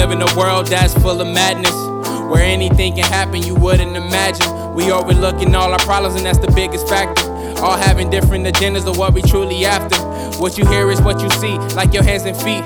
in a world that's full of madness. Where anything can happen you wouldn't imagine. We overlooking all our problems, and that's the biggest factor. All having different agendas of what we truly after. What you hear is what you see, like your hands and feet.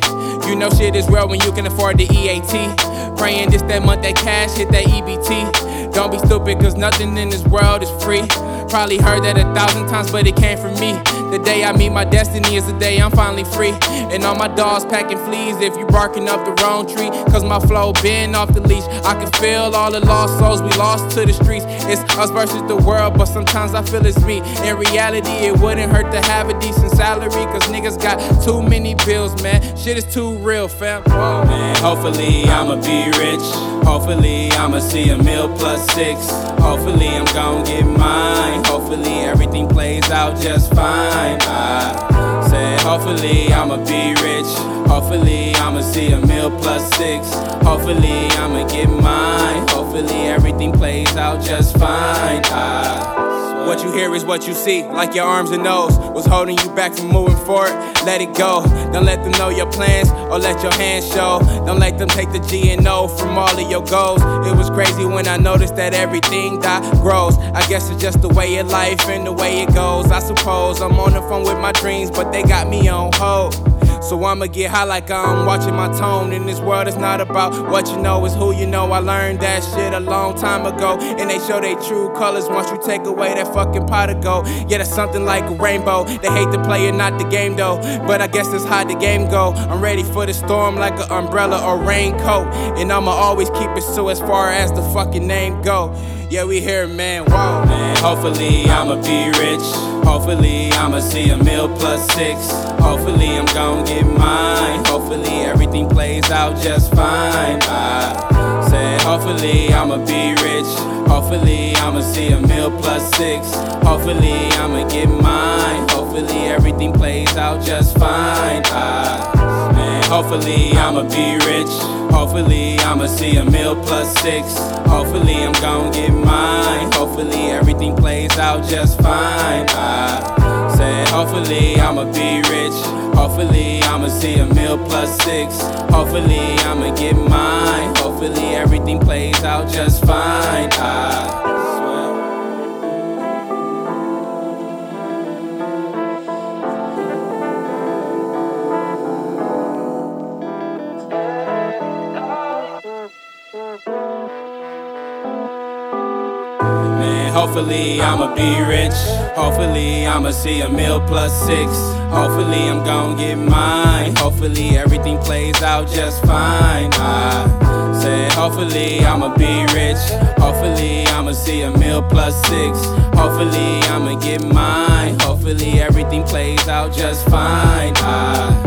You know shit is real when you can afford the EAT. Praying this that month that cash hit that EBT. Don't be stupid, cause nothing in this world is free. Probably heard that a thousand times, but it came from me. The day I meet my destiny is the day I'm finally free. And all my dogs packing fleas if you barking up the wrong tree. Cause my flow been off the leash. I can feel all the lost souls we lost to the streets. It's us versus the world, but sometimes I feel it's me. In reality, it wouldn't hurt to have a decent salary. Cause niggas got too many bills, man. Shit is too real, fam. Whoa. Man, hopefully I'ma be rich. Hopefully I'ma see a meal plus six. Hopefully I'm gon' get mine. Hopefully everything plays out just fine. I said, hopefully I'ma be rich. Hopefully I'ma see a meal plus six. Hopefully I'ma get mine. Hopefully everything plays out just fine. I what you hear is what you see, like your arms and nose was holding you back from moving forward. Let it go. Don't let them know your plans or let your hands show. Don't let them take the G and O from all of your goals. It was crazy when I noticed that everything that grows. I guess it's just the way of life and the way it goes. I suppose I'm on the phone with my dreams, but they got me on hold. So I'ma get high like I'm watching my tone. In this world, it's not about what you know, it's who you know. I learned that shit a long time ago. And they show their true colors once you take away that fucking pot of gold. Yeah, that's something like a rainbow. They hate the player, not the game though. But I guess that's how the game go. I'm ready for the storm like an umbrella or raincoat. And I'ma always keep it so as far as the fucking name go. Yeah, we here, man. Wow, man. Hopefully I'ma be rich. Hopefully I'ma see a meal plus six. Hopefully I'm gon' get mine. Hopefully everything plays out just fine. I said hopefully I'ma be rich. Hopefully I'ma see a meal plus six. Hopefully I'ma get mine. Hopefully everything plays out just fine. I, man, hopefully I'ma be rich. Hopefully I'ma see a meal plus six. Hopefully I'm gon' get mine. Hopefully everything plays out just fine. I hopefully I'ma be rich. Hopefully I'ma see a meal plus six. Hopefully I'ma get mine. Hopefully everything plays out just fine. I hopefully I'ma be rich. Hopefully I'ma see a meal plus six. Hopefully I'm gon' get mine. Hopefully everything plays out just fine. I said hopefully I'ma be rich. Hopefully I'ma see a meal plus six. Hopefully I'ma get mine. Hopefully everything plays out just fine. I